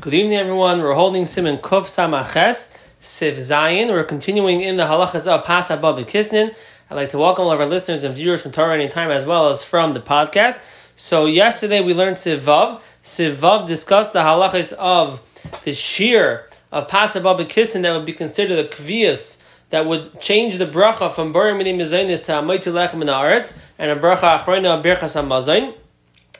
Good evening, everyone. We're holding Simon Kuf Samaches Siv Zayin. We're continuing in the halachas of Pas Haba Kisnin. I'd like to welcome all of our listeners and viewers from Torah Anytime as well as from the podcast. So yesterday we learned Sivav. Sivav discussed the halachas of the shear of Pas Haba Kisnin that would be considered a kvias that would change the bracha from Barim Mizainis to Amaiti Lechem and a bracha Achrona Birchas HaMazain.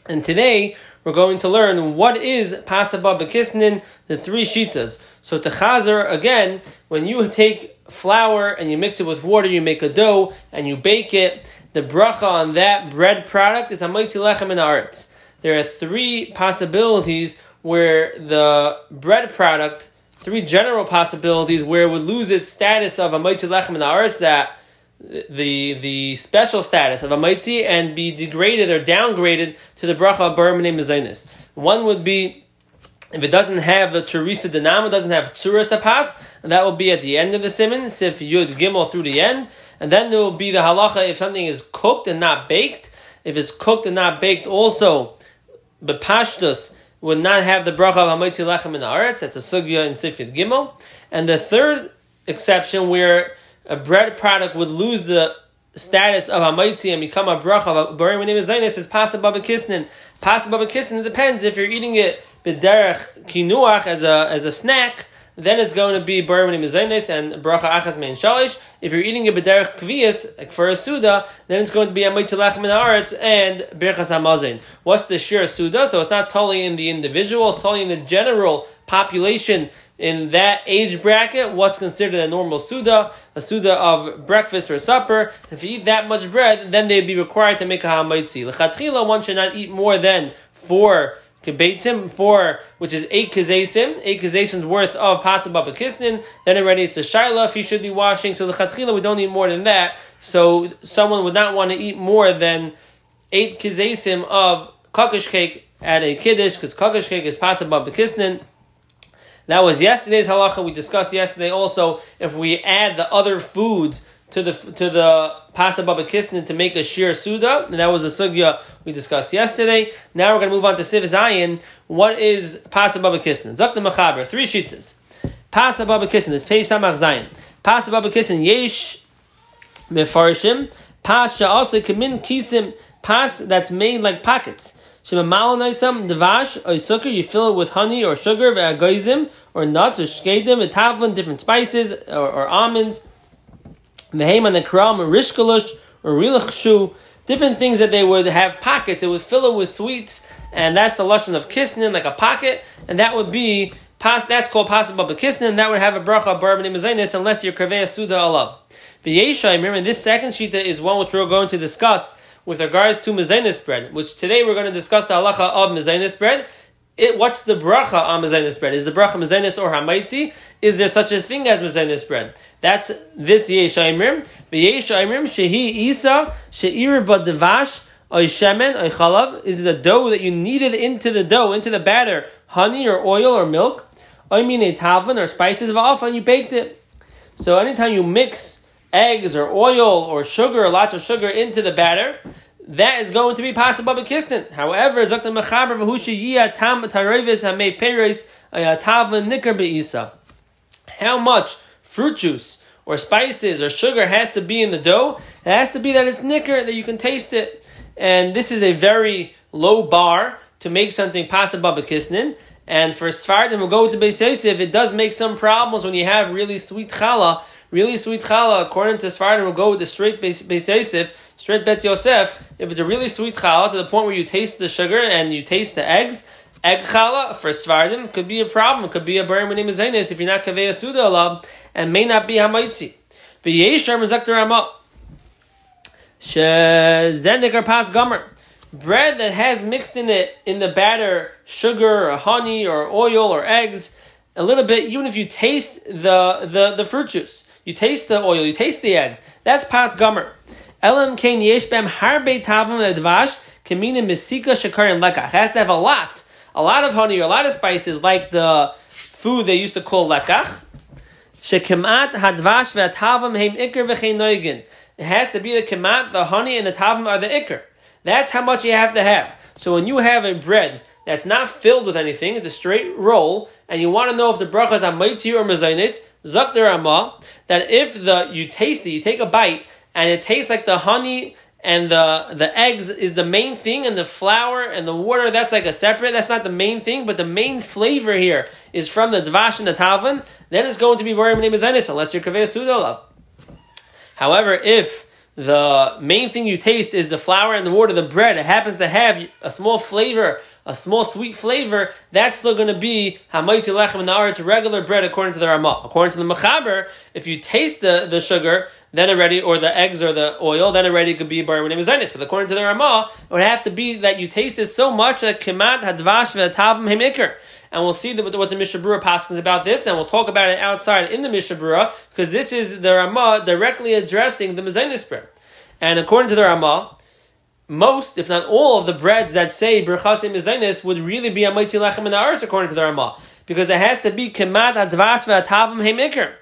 And today we're going to learn what is pasaba bekisnin, the three shitas. So techazer, again, when you take flour and you mix it with water, you make a dough and you bake it, the bracha on that bread product is hamaitzi lechem in arts. There are three possibilities where the bread product, three general possibilities where it would lose its status of hamaitzi lechem in arts that the the special status of a mitzi and be degraded or downgraded to the bracha of Barimane Mezainis. One would be if it doesn't have the Teresa Dinamo, doesn't have Tsuras Apas, and that will be at the end of the Simon, Sif Yud Gimel through the end. And then there will be the halacha if something is cooked and not baked. If it's cooked and not baked, also, but Pashtus would not have the bracha of Hamitzi Lechem in the Aretz. That's a sugya in Sif Yud Gimel. And the third exception where a bread product would lose the status of a hamaitzi and become a bracha of barim name is zainis is pasab baba kisnin. Pasab baba kisnin. It depends if you're eating it b'derech kinuach as a as a snack. Then it's going to be barim name zainis and bracha achas mein shalish. If you're eating it b'derech kvias like for a suda, then it's going to be a hamaitzi lachem aretz and birchas hamazin. What's the shir suda? So it's not totally in the individual. It's totally in the general population in that age bracket what's considered a normal suda, a suda of breakfast or supper. If you eat that much bread, then they'd be required to make a hamaitzi. Lechatchila, one should not eat more than four kibbetim, four, which is eight kazesim, eight kazesim's worth of pasababa kisnin. Then already it's a shaila if he should be washing. So lechatchila, we don't eat more than that. So someone would not want to eat more than eight kazesim of kakish cake at a kiddush, because kakish cake is pasababa kisnin. That was yesterday's halacha. We discussed yesterday also if we add the other foods to the to the pasa baba kisnin to make a shir suda, and that was a sugya we discussed yesterday. Now we're going to move on to siv zayin. What is pasa baba kisnin? Zakta machaber three shitas. Pasa baba kisnin. It's pei samach zayin. Pasa baba kisnin yesh mefarshim. Pas also kamin kisim. Pas that's made like pockets. Shemamalanaisam devash or sukkar, you fill it with honey or sugar, ve'agoizim, or nuts, or shkedim, tavlin, different spices, or, or almonds. Veheman and kram, or rishkalush, or rilachshu, different things that they would have pockets, they would fill it with sweets, and that's the lashon of kisnin, like a pocket, and that would be, that's called possible kisnin, that would have a bracha of bourbon unless you're kaveh suda alav. V'yesha, remember this second shita is one which we're going to discuss, with regards to mezainis bread, which today we're going to discuss the halacha of mezainis bread. It, what's the bracha on mezainis bread? Is the bracha mezainis or hamaitzi? Is there such a thing as mezainis bread? That's this yesh aimrim. Aimrim shehi isa she'ir devash oy shemen oy chalav is the dough that you kneaded into the dough, into the batter, honey or oil or milk. I mean a tavlin or spices of alpha, and you baked it. So anytime you mix eggs or oil or sugar lots of sugar into the batter, that is going to be possible by kistin. However, Zakta Mechaber Vahusha Tam Tarevis Hame Peres Tavlin. How much fruit juice or spices or sugar has to be in the dough? It has to be that it's nicker, that you can taste it. And this is a very low bar to make something possible by. And for Sfardim who go with the Beis Yosef, it does make some problems when you have really sweet challah Really sweet challah, according to Sfardim, will go with the straight Beis Yosef, straight Bet Yosef. If it's a really sweet challah to the point where you taste the sugar and you taste the eggs, egg challah for Sfardim could be a problem. It could be a barim name is if you're not kaveh suda alab and may not be hamaitzi. But yeshar mezakter ramah. Shezenikar pas gomer. Bread that has mixed in it in the batter sugar or honey or oil or eggs, a little bit, even if you taste the, the, the fruit juice. You taste the oil, you taste the eggs. That's pas gomer. Elam kain yesh bem harbe tavim advash kamina misika and lekach. Has to have a lot, a lot of honey or a lot of spices, like the food they used to call lekach. Shekemat hadvash ve'atavim heim ikr noigin. It has to be the kemat, the honey, and the tavim are the ikr. That's how much you have to have. So when you have a bread that's not filled with anything, it's a straight roll, and you want to know if the bracha is amaiti or mezainis, zak Rama, that if the you taste it, you take a bite, and it tastes like the honey and the the eggs is the main thing, and the flour and the water that's like a separate. That's not the main thing, but the main flavor here is from the dvash and the talvin. Then it's going to be borim mezainis unless you're kaveh sudolav. However, if the main thing you taste is the flour and the water, the bread. It happens to have a small flavor, a small sweet flavor. That's still going to be hamaiti lechem na'aretz, regular bread according to the Ramah. According to the Mechaber, if you taste the, the sugar, then already, or the eggs or the oil, then already could be bar Zainis. But according to the Ramah, it would have to be that you taste it so much that kemat hadvash ve'atavim himikr and we'll see what the, what the Mishnah Berurah passes about this, and we'll talk about it outside in the Mishnah Berurah, because this is the Ramah directly addressing the Mezainis bread. And according to the Ramah, most, if not all, of the breads that say Berchasim Mezainis would really be a Mighty Lechem in the Arts, according to the Ramah, because it has to be Kemat Advash V'Atavim Heimikr.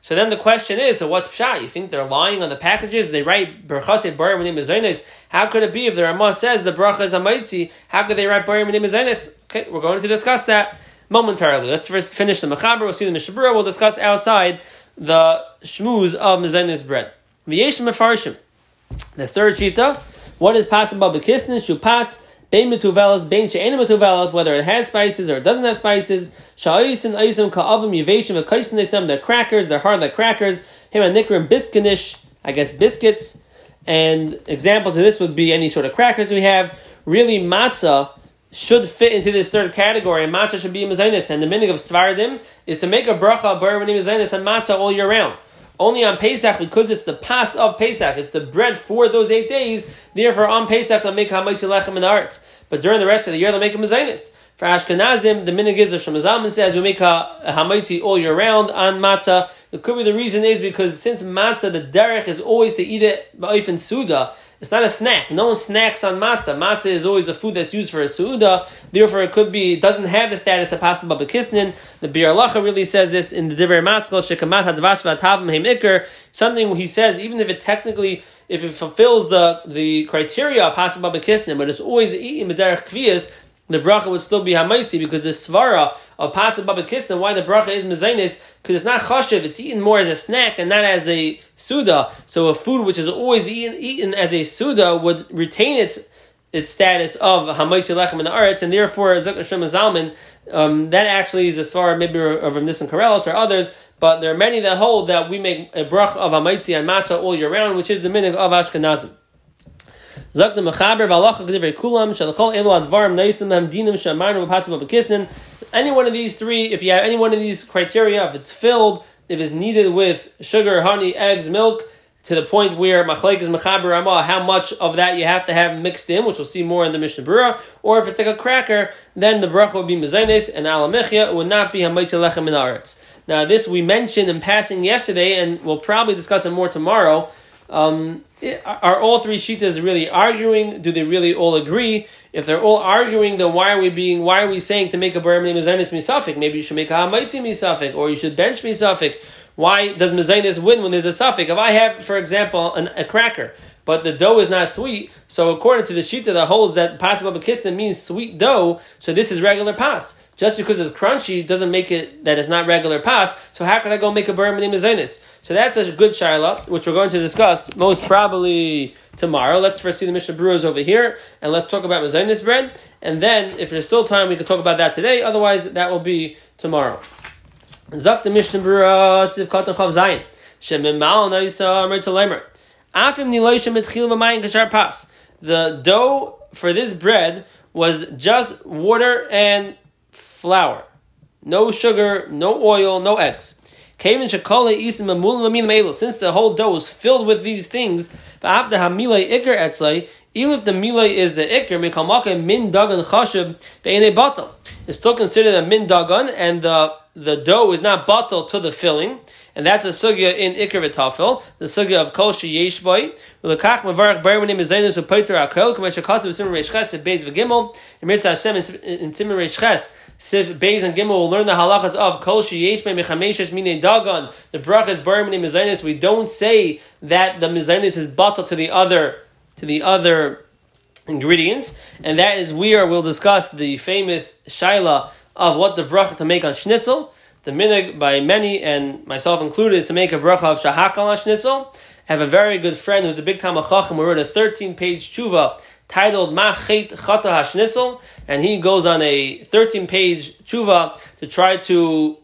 So then the question is, so what's pshat? You think they're lying on the packages? They write Berchasim Bar Mezainis. How could it be if the Ramah says the bracha is a mighty? How could they write Bar Mezainis? Okay, we're going to discuss that momentarily. Let's first finish the Mechaber. We'll see the Mishnah Berurah. We'll discuss outside the shmooze of Mezainis bread. V'yesh Mefarshim. The third shita, what is possible bekisnin should pass bein metuvelas, bein she'enim metuvelas, whether it has spices or it doesn't have spices. Sha'oisin oisim ka'avim yiveshim v'kaisin some they're crackers, they're hard like crackers. Him and nikrim biskinish, I guess biscuits. And examples of this would be any sort of crackers we have. Really, matzah should fit into this third category, and matzah should be mezainis. And the meaning of svardim is to make a bracha bar mezainis and matzah all year round. Only on Pesach, because it's the pass of Pesach, it's the bread for those eight days. Therefore, on Pesach they'll make hamaitzi lechem in the arts. But during the rest of the year, they'll make a mezainis. For Ashkenazim, the minig is of Shemazalman says we make a, a all year round on matzah. It could be the reason is because since matzah, the derech is always to eat it ba'if suda. It's not a snack. No one snacks on matzah. Matzah is always a food that's used for a suuda. Therefore, it could be doesn't have the status of pasim babakisnin. The Biur Halacha really says this in the Divrei Matzkel shekamat hadvash v'atavim heim ikr. Something he says even if it technically if it fulfills the the criteria of pasim babakisnin, but it's always eaten b'derech kvias the bracha would still be hamaitzi because the svara of pasuk baba kisna, why the bracha is mezainis, because it's not chashiv, it's eaten more as a snack and not as a suda. So a food which is always eaten, eaten as a suda would retain its its status of hamaitzi lechem in the aretz, and therefore Zok Hashem Zalman, um, that actually is a svara maybe of Nissim Karelitz or others, but there are many that hold that we make a brach of hamaitzi and matzah all year round, which is the meaning of Ashkenazim. Zak the v'alacha g'divrei kulam shalachol elu advarim neisim hem dinim shamarnu v'patzim v'kisnin. Any one of these three, if you have any one of these criteria, if it's filled, if it's needed with sugar, honey, eggs, milk, to the point where machlek is mechaber ramah, how much of that you have to have mixed in, which we'll see more in the Mishnah Berurah, or if it's like a cracker, then the bracha would be mezainis and alamechia, it would not be hamaitzi lechem in. Now this we mentioned in passing yesterday, and we'll probably discuss it more tomorrow. Um, are all three shitas really arguing? Do they really all agree? If they're all arguing, then why are we being? Why are we saying to make a bar name mezainis misafik? Maybe you should make a hamaitzi misafik, or you should bench misafik. Why does mezainis win when there's a suffix? If I have, for example, an, a cracker, but the dough is not sweet, so according to the shita that holds that pas of means sweet dough, so this is regular pas. Just because it's crunchy doesn't make it that it's not regular pas. So how can I go make a bar name mezainis? So that's a good shaila, which we're going to discuss most probably tomorrow. Let's first see the Mishnah Berurah's over here, and let's talk about mezainis bread. And then, if there's still time, we can talk about that today. Otherwise, that will be tomorrow. Zak the Mishnah Berurah Siv Katan Chav Zayin Shemim Naisa Amr Afim Niloisha Mitchil V'Mayim Kashar Pas The dough for this bread was just water and flour. No sugar, no oil, no eggs. Since the whole dough is filled with these things, even if the milay is the ikr. It's still considered a min dagan, and the the dough is not bottle to the filling and that's a sugya in Iker v'tafel, the sugya of kol sheyesh boy. L'kach mavarach bar when mizaynus v'poiter akel, k'may shakasav v'simmer reish ches beis v'gimel, and Hashem in simmer reish ches, siv beis and gimel will learn the halachas of kol sheyesh boy mechameshes mine dagon, the brachas bar when mizaynus, we don't say that the mizaynus is bottle to the other, to the other ingredients, and that is where we will discuss the famous shaila of what the bracha to make on schnitzel. The minig by many and myself included is to make a bracha of shahakal on schnitzel. I have a very good friend who's a big Tamachachim who wrote a 13 page tshuva titled Machet Chata HaShnitzel, and he goes on a 13 page tshuva to try to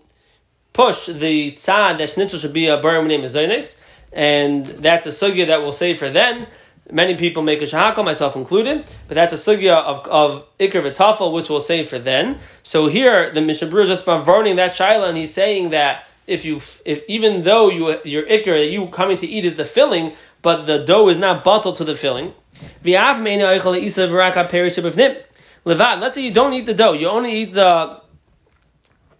push the tzad that schnitzel should be a bar name is and that's a sugya that we'll say for then. Many people make a shahakal, myself included, but that's a sugya of, of ikr v'tafel, which we'll say for then. So here, the Mishabur is just varning that shaila, and he's saying that if you, if, even though you, your ikr that you coming to eat is the filling, but the dough is not bottled to the filling. Let's say you don't eat the dough, you only eat the.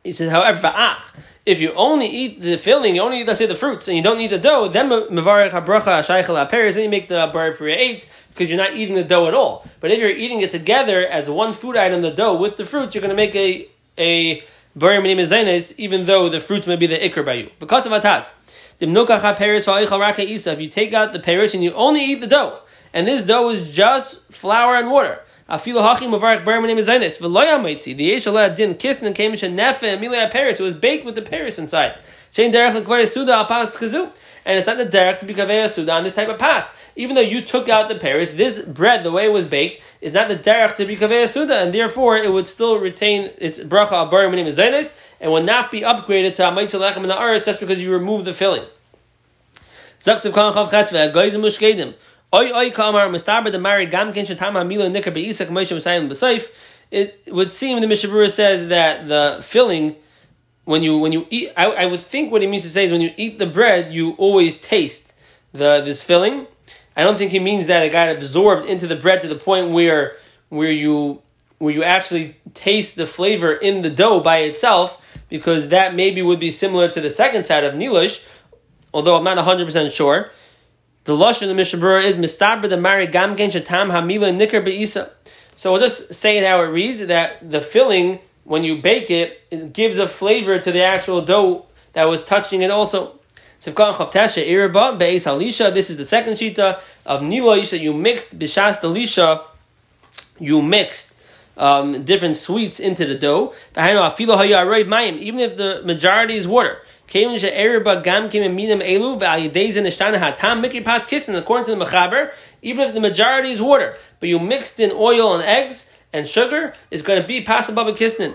He says, however, if you only eat the filling, you only eat, let's say, the fruits, and you don't eat the dough, then mevarech habracha shaychel aperes, then you make the bar eight because you're not eating the dough at all. But if you're eating it together as one food item, the dough with the fruits, you're going to make a a bar even though the fruit may be the ikr by you. Because of atas, if you take out the perish and you only eat the dough, and this dough is just flour and water. Is. The yeshala din kisnin came into nefe and milei paris. It was baked with the paris inside. And it's not the derech to be kaveh suda on this type of pass. Even though you took out the paris, this bread, the way it was baked, is not the derech to be kaveh suda, and therefore it would still retain its bracha al zaynis and will not be upgraded to amaitzi lechem in the just because you remove the filling. Chav. Oy oy kamar mustarba the married gamkin shatam hamila nikar beisak moshe messiah b'seif. It would seem the Mishabura says that the filling, when you when you eat, I, I would think what he means to say is when you eat the bread, you always taste the this filling. I don't think he means that it got absorbed into the bread to the point where where you where you actually taste the flavor in the dough by itself, because that maybe would be similar to the second side of Nilish, although I'm not 100% sure. The lush of the Mishabura is Mistaber the Mari Gamgen Shatam Hamila Nikar Beisa. So we'll just say it how it reads that the filling, when you bake it, it gives a flavor to the actual dough that was touching it also. This is the second shita of Nila that you mixed Bishas Delisha, you mixed um, different sweets into the dough. Even if the majority is water. According to the Mechaber, even if the majority is water, but you mixed in oil and eggs and sugar, is going to be by kisnin.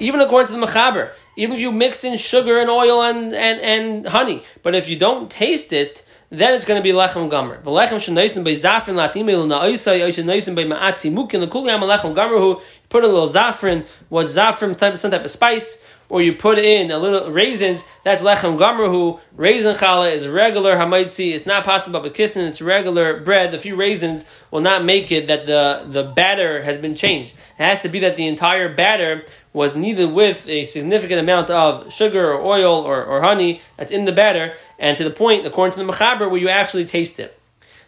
Even according to the Mechaber, even if you mixed in sugar and oil and, and, and honey, but if you don't taste it, then it's going to be lechem gomer. V'lechem shenoisen by zafrin latimil na'oisai oishenoisen by ma'ati mukin l'kulyam lechem gomer who put a little zafrin, what zafrin, some type of spice, or you put in a little raisins, that's lechem gomer raisin challah is regular hamaitzi. It's not possible but kisnin, it's regular bread. A few raisins will not make it that the, the batter has been changed. It has to be that the entire batter was kneaded with a significant amount of sugar or oil or, or honey that's in the batter, and to the point, according to the Mechaber, where you actually taste it.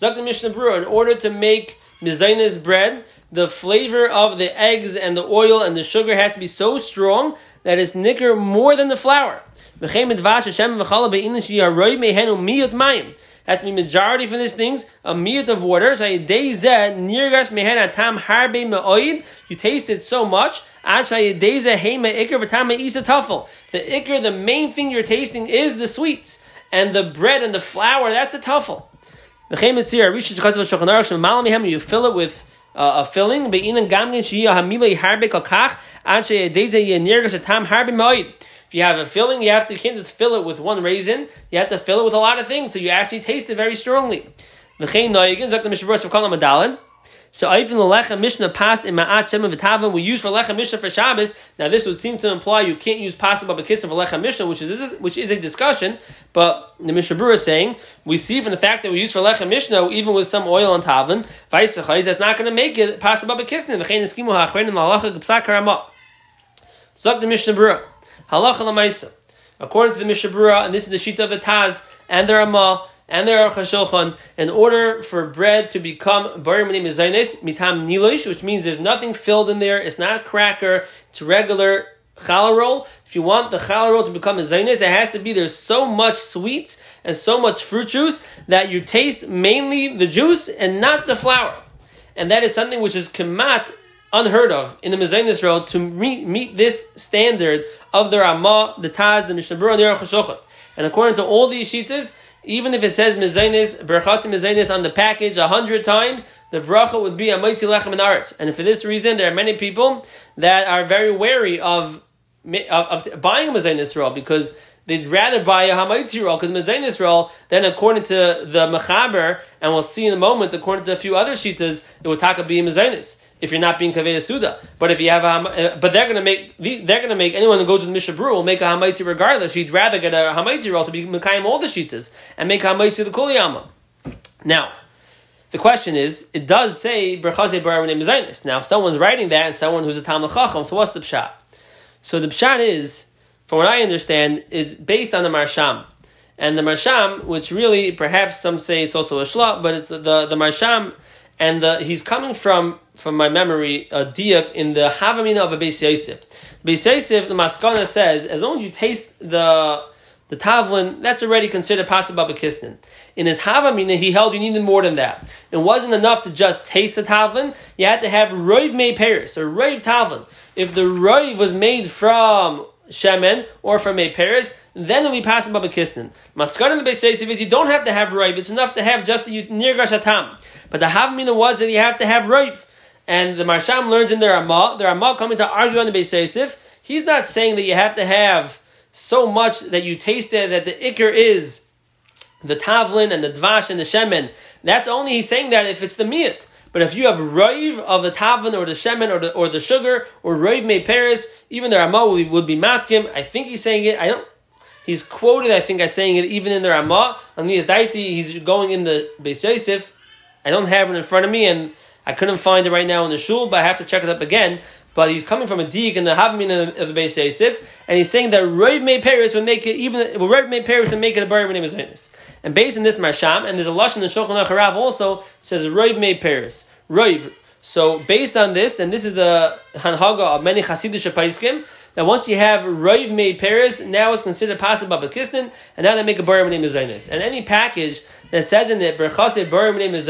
Mishnah Berurah, in order to make Mizainis bread, the flavor of the eggs and the oil and the sugar has to be so strong that it's nicker more than the flour. Has to be majority for these things, a meat of water. You taste it so much. The ikr, the main thing you're tasting is the sweets. And the bread and the flour, that's the tuffle. You fill it with uh, a filling you have a filling, you have to you can't just fill it with one raisin. You have to fill it with a lot of things, so you actually taste it very strongly. Sha'ifin lechem mishnah pas in ma'at shem v'tavim we use for lechem mishnah for Shabbos. Now this would seem to imply you can't use pasuk b'kisim for lechem mishnah, which is a, which is a discussion. But the Mishnah is saying we see from the fact that we use for lechem mishnah even with some oil on tavin, v'isachayis that's not going to make it pasuk b'kisim. V'chein eskimu ha'achrein in halacha g'psak harama. Zok the Mishnah Berurah halacha. According to the Mishnah and this is the shita of the Taz and the Ramah and there are chashulchan, in order for bread to become barim mizaynes mitam nilish, which means there's nothing filled in there. It's not a cracker. It's regular challah roll. If you want the challah roll to become a zaynes, it has to be there's so much sweets and so much fruit juice that you taste mainly the juice and not the flour. And that is something which is kemat unheard of in the Mezainis roll to meet, meet this standard of the Ramah, the Taz, the Mishnah and the Aruch And according to all these shitas, even if it says mezainis, berchasim mezainis on the package a hundred times, the bracha would be a mighty lechem in arts. And for this reason, there are many people that are very wary of of, of buying a mezainis roll because they'd rather buy a hamaitzi roll because mezainis roll. Then, according to the mechaber, and we'll see in a moment, according to a few other shitas, it would taka be mezainis if you're not being kaveh suda. But if you have a, uh, but they're going to make they're going to make anyone who goes to the Mishnah will make a hamaitzi regardless. She'd rather get a hamaitzi roll to be mekayim all the shitas and make hamaitzi the kuliyama. Now, the question is, it does say berchaze bar mezainis. Now, someone's writing that and someone who's a talmud chacham. So what's the pshat? So the pshat is, from what I understand, it's based on the marsham. And the marsham, which really, perhaps some say it's also a shla, but it's the the marsham, and the, he's coming from from my memory, a diak in the Havamina of a Beis Yosef. Beis Yosef, the Maskana says, as long as you taste the the tavlin, that's already considered possible babakistin. In his Havamina, he held you needed more than that. It wasn't enough to just taste the tavlin, you had to have roiv made paris, or roiv tavlin. If the roiv was made from shemen or from a paris, then it'll be babakistin. Maskana in the Yosef is you don't have to have roiv, it's enough to have just the nirgash. But the Havamina was that you have to have roiv. And the Marsham learns in the Ramah, the Ramah coming to argue on the Beis Yosef, he's not saying that you have to have so much that you taste it, that the ikr is the tavlin and the dvash and the shemen. That's only he's saying that if it's the meat. But if you have roiv of the tavlin or the shemen or the, or the sugar or roiv made paris, even the Ramah would, would be maskim. I think he's saying it. I don't. He's quoted, I think, as saying it even in the Ramah. On the Daiti, he's going in the Beis Yosef. I don't have it in front of me, and I couldn't find it right now in the shul, but I have to check it up again. But he's coming from a dig in the Havmin of the Beis Yosef, and he's saying that Roiv Mei Paris would make it even well, Roiv Mei Paris would make it a bar it was And based on this Marsham, and there's a lashon in the Shulchan Aruch also says Roiv Mei Paris. Roiv. So based on this, and this is the Hanhaga of many Hasidic Paiskim, that once you have Roiv made Paris, now it's considered possible but Kistin, and now they make a bar name is And any package that says in it Berchase bar name is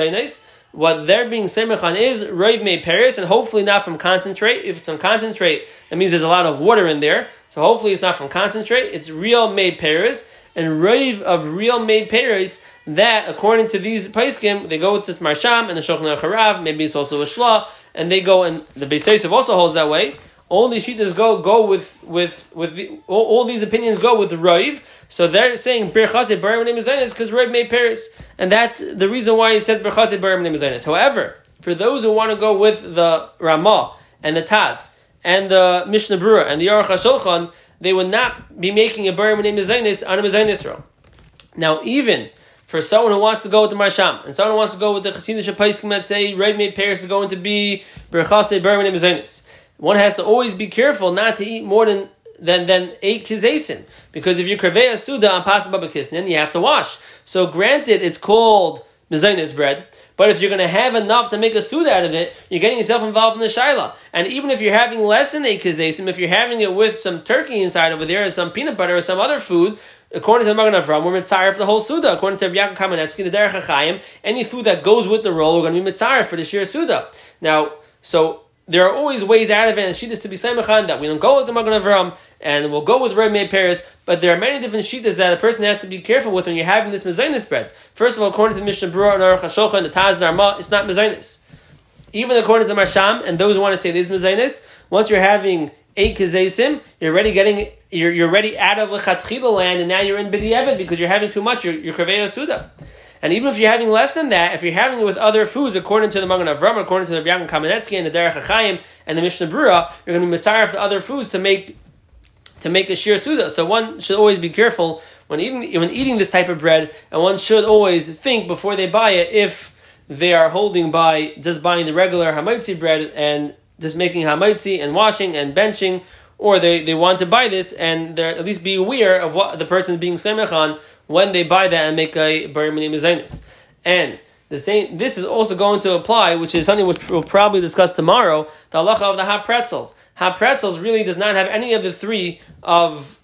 what they're being semech on is roiv made Paris, and hopefully not from concentrate. If it's from concentrate, that means there's a lot of water in there. So hopefully it's not from concentrate. It's real made Paris, and roiv of real made Paris. That, according to these paiskim, they go with the marsham and the shulchan harav. Maybe it's also a shla, and they go and the Beis also holds that way all these shitas go go with with with the, all, all, these opinions go with Raiv. So they're saying Berchase Barim name is because Raiv made Paris, and that's the reason why he says Berchase Barim name is However, for those who want to go with the Ramah and the Taz and the Mishnah Berurah and the Aruch HaShulchan, they would not be making a Barim name is on a Mizayin Israel. Now, even for someone who wants to go with the Marsham and someone who wants to go with the Chassidish Paiskim that say Raiv made Paris is going to be Berchase Barim name is one has to always be careful not to eat more than than than eight kizesin. Because if you krevei suda on then you have to wash. So granted, it's called mezainis bread, but if you're going to have enough to make a suda out of it, you're getting yourself involved in the shaila. And even if you're having less than eight kizesim, if you're having it with some turkey inside over there, or some peanut butter, or some other food, according to the Magen Avram, we're mitzayir for the whole suda. According to Yaakov Kamenetsky, the Derech HaChaim, any food that goes with the roll, we're going to be mitzayir for the sheer suda. Now, so there are always ways out of it, and shittas to be samachan that we don't go with the Magen Avram, and we'll go with Made Paris. But there are many different shittas that a person has to be careful with when you're having this mezainis bread. First of all, according to the Mishnah Berurah and Aruch HaShulchan the Taz and Arma, it's not mezainis. Even according to the Marsham and those who want to say this mezainis, once you're having eight kazesim, you're already getting you're, you're already out of lechatchila land, and now you're in b'di'evet because you're having too much. You're, you're suda. And even if you're having less than that, if you're having it with other foods, according to the Magen Avram, according to the Rabbi Kamenetsky and the Derech HaChaim and the Mishnah Berurah, you're going to be mitzvah the other foods to make to make a shir suda. So one should always be careful when eating when eating this type of bread, and one should always think before they buy it if they are holding by just buying the regular hamaitzi bread and just making hamaitzi and washing and benching, or they, they want to buy this and they're at least be aware of what the person is being semech on when they buy that and make a bar minim And the same, this is also going to apply, which is something which we'll probably discuss tomorrow, the halacha of the hot pretzels. Hot pretzels really does not have any of the three of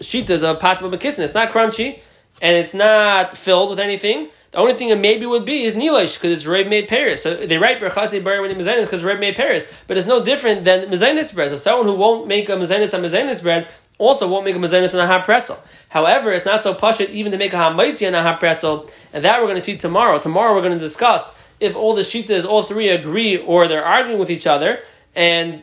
shitas of patzma bekissin. It's not crunchy, and it's not filled with anything. The only thing it maybe would be is nilish because it's Rev made Paris. So they write berchasi bar when mezainis because Rev made Paris, but it's no different than mezainis bread. So someone who won't make a mezainis on mezainis bread also won't make a mezainis on a hot pretzel. However, it's not so pashit even to make a hamaiti on a hot pretzel, and that we're going to see tomorrow. Tomorrow we're going to discuss if all the shitas, all three agree or they're arguing with each other, and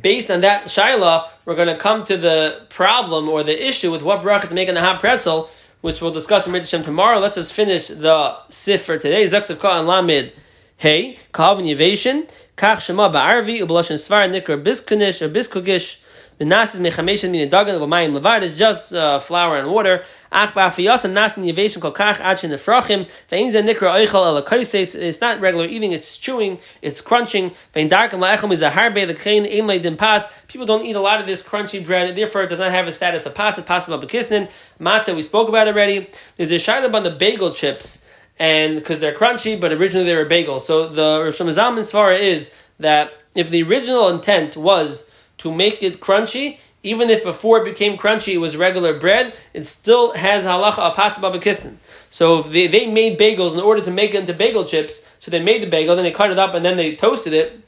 based on that shaila, we're going to come to the problem or the issue with what bracha to make on the hot pretzel which we'll discuss in Hashem tomorrow. Let's just finish the sif for today. Zaksav Ka and Lamid. Hey, Kahavin Yevation, Kach Shema Ba'arvi, Ublashan Svar Nikra Biskunish or Biskugish. The nas is mechameshin min dagan of mayim levad is just uh, flour and water. Ach ba'afiyas and nas in yevation kol kach achin nefrachim. Ve'in ze nikra oichel el kaises. It's not regular eating. It's chewing. It's crunching. Ve'in darkem la'echem is a harbe the kain ein leidim pas. People don't eat a lot of this crunchy bread. Therefore, it does not have a status of pas. It's possible bekisnin. Mata we spoke about already. There's a shaila on the bagel chips and because they're crunchy, but originally they were bagels. So the Rosh Hashanah Svara is that if the original intent was to make it crunchy, even if before it became crunchy it was regular bread, it still has halacha apasabah bekistin. So they, they made bagels in order to make it into bagel chips, so they made the bagel, then they cut it up and then they toasted it,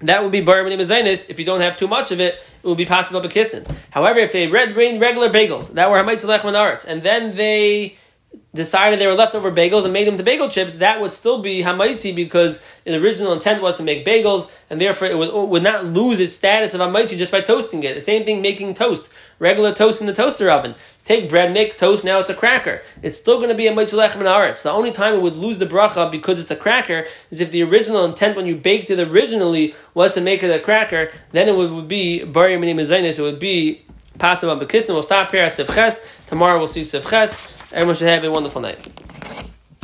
that would be bar If you don't have too much of it, it would be possible bekistin. However, if they red rain regular bagels that were hamaytzelech and then they decided they were leftover bagels and made them to bagel chips, that would still be hamaitzi because the original intent was to make bagels, and therefore it would, would not lose its status of hamaitzi just by toasting it. The same thing making toast, regular toast in the toaster oven. Take bread, make toast, now it's a cracker. It's still going to be a mitzvah lechem and The only time it would lose the bracha because it's a cracker is if the original intent when you baked it originally was to make it a cracker, then it would, be bari mini it would be Pasim Abakistan. We'll stop here at Sivches. Tomorrow we'll see Sivches. Everyone should have a wonderful night.